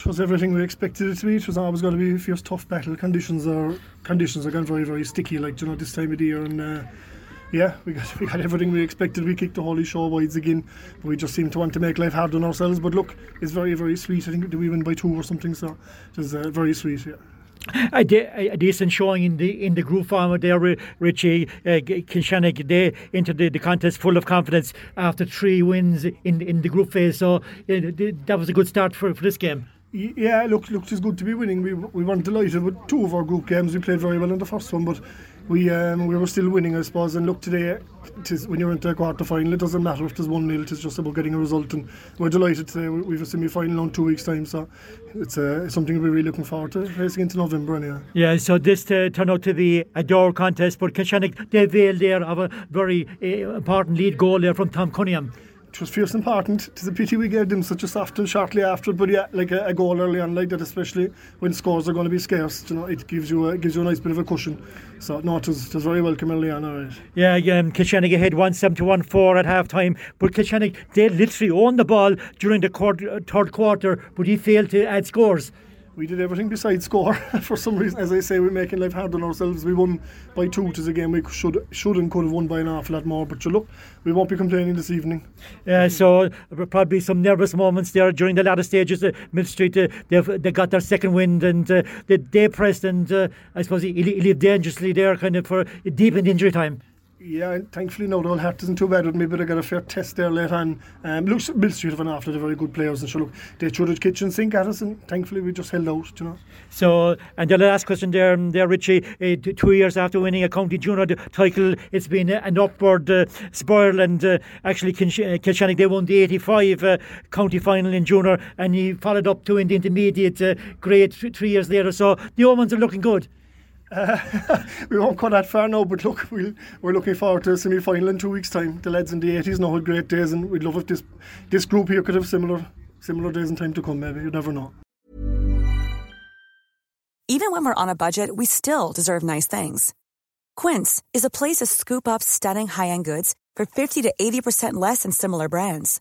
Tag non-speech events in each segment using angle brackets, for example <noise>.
It was everything we expected it to be. It was always going to be a fierce, tough battle. Conditions are conditions are going very, very sticky. Like you know, this time of the year, and uh, yeah, we got <laughs> we got everything we expected. We kicked the holy show wides again, but we just seem to want to make life hard on ourselves. But look, it's very, very sweet. I think we win by two or something, so it was uh, very sweet. Yeah. A, de- a decent showing in the in the group final there, Richie uh. They entered the, the contest full of confidence after three wins in in the group phase. So uh, that was a good start for, for this game. Yeah, look, look, it's good to be winning. We we weren't delighted with two of our group games. We played very well in the first one, but we um, we were still winning, I suppose. And look, today, tis, when you're into a quarter final, it doesn't matter if there's one nil. It's just about getting a result, and we're delighted today. We have a semi final in two weeks' time, so it's uh, something we're really looking forward to racing into November. Anyway. Yeah, so this uh, turned out to be a door contest, but Kilshannig they veiled there of a very uh, important lead goal there from Tom Cunningham it was fierce important. It's a pity we gave them such a soft and shortly after, but yeah, like a, a, goal early on like that, especially when scores are going to be scarce, you know, it gives you a, gives you a nice bit of a cushion. So no, it was, it was very welcome early on, all right. Yeah, um, Kilshannig ahead 171 4 at half time, but Kilshannig, they literally owned the ball during the quarter, third quarter, but he failed to add scores we did everything besides score. <laughs> For some reason, as I say, we're making life hard on ourselves. We won by two, which is a game we should should and could have won by an awful lot more. But you look, we won't be complaining this evening. Yeah, so probably some nervous moments there during the latter stages. Uh, Millstreet, uh, they got their second wind and uh, they, they pressed, and uh, I suppose he, he lived dangerously there, kind of for deep in injury time. Yeah, thankfully no, the old heart isn't too bad with me, but I got a fair test there late on. Um, looks Mill have an after of very good players, and so look, they threw the kitchen sink at us, and thankfully we just held out, you know. So, and the last question there, um, there Richie, uh, two years after winning a county junior title, it's been an upward uh, spiral, and uh, actually Kilshannig they won the 85 uh, county final in junior, and he followed up to in the intermediate uh, grade th- three years later. So the omens are looking good. <laughs> We won't go that far now, but look, we we are looking forward to a semi final in two weeks' time. The lads in the 80s know had great days, and we'd love if this this group here could have similar similar days in time to come. Maybe you never know. Even when we're on a budget, we still deserve nice things. Quince is a place to scoop up stunning high end goods for 50 to 80 percent less than similar brands.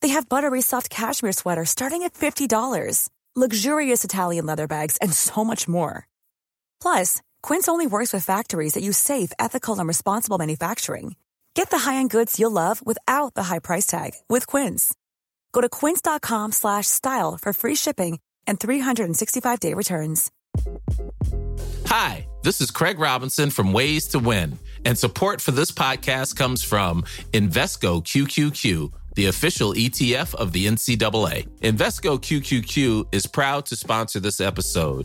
They have buttery soft cashmere sweaters starting at fifty dollars, luxurious Italian leather bags, and so much more. Plus, Quince only works with factories that use safe, ethical, and responsible manufacturing. Get the high-end goods you'll love without the high price tag with Quince. Go to quince.com/style for free shipping and 365-day returns. Hi, this is Craig Robinson from Ways to Win, and support for this podcast comes from Invesco QQQ the official ETF of the NCAA. Invesco QQQ is proud to sponsor this episode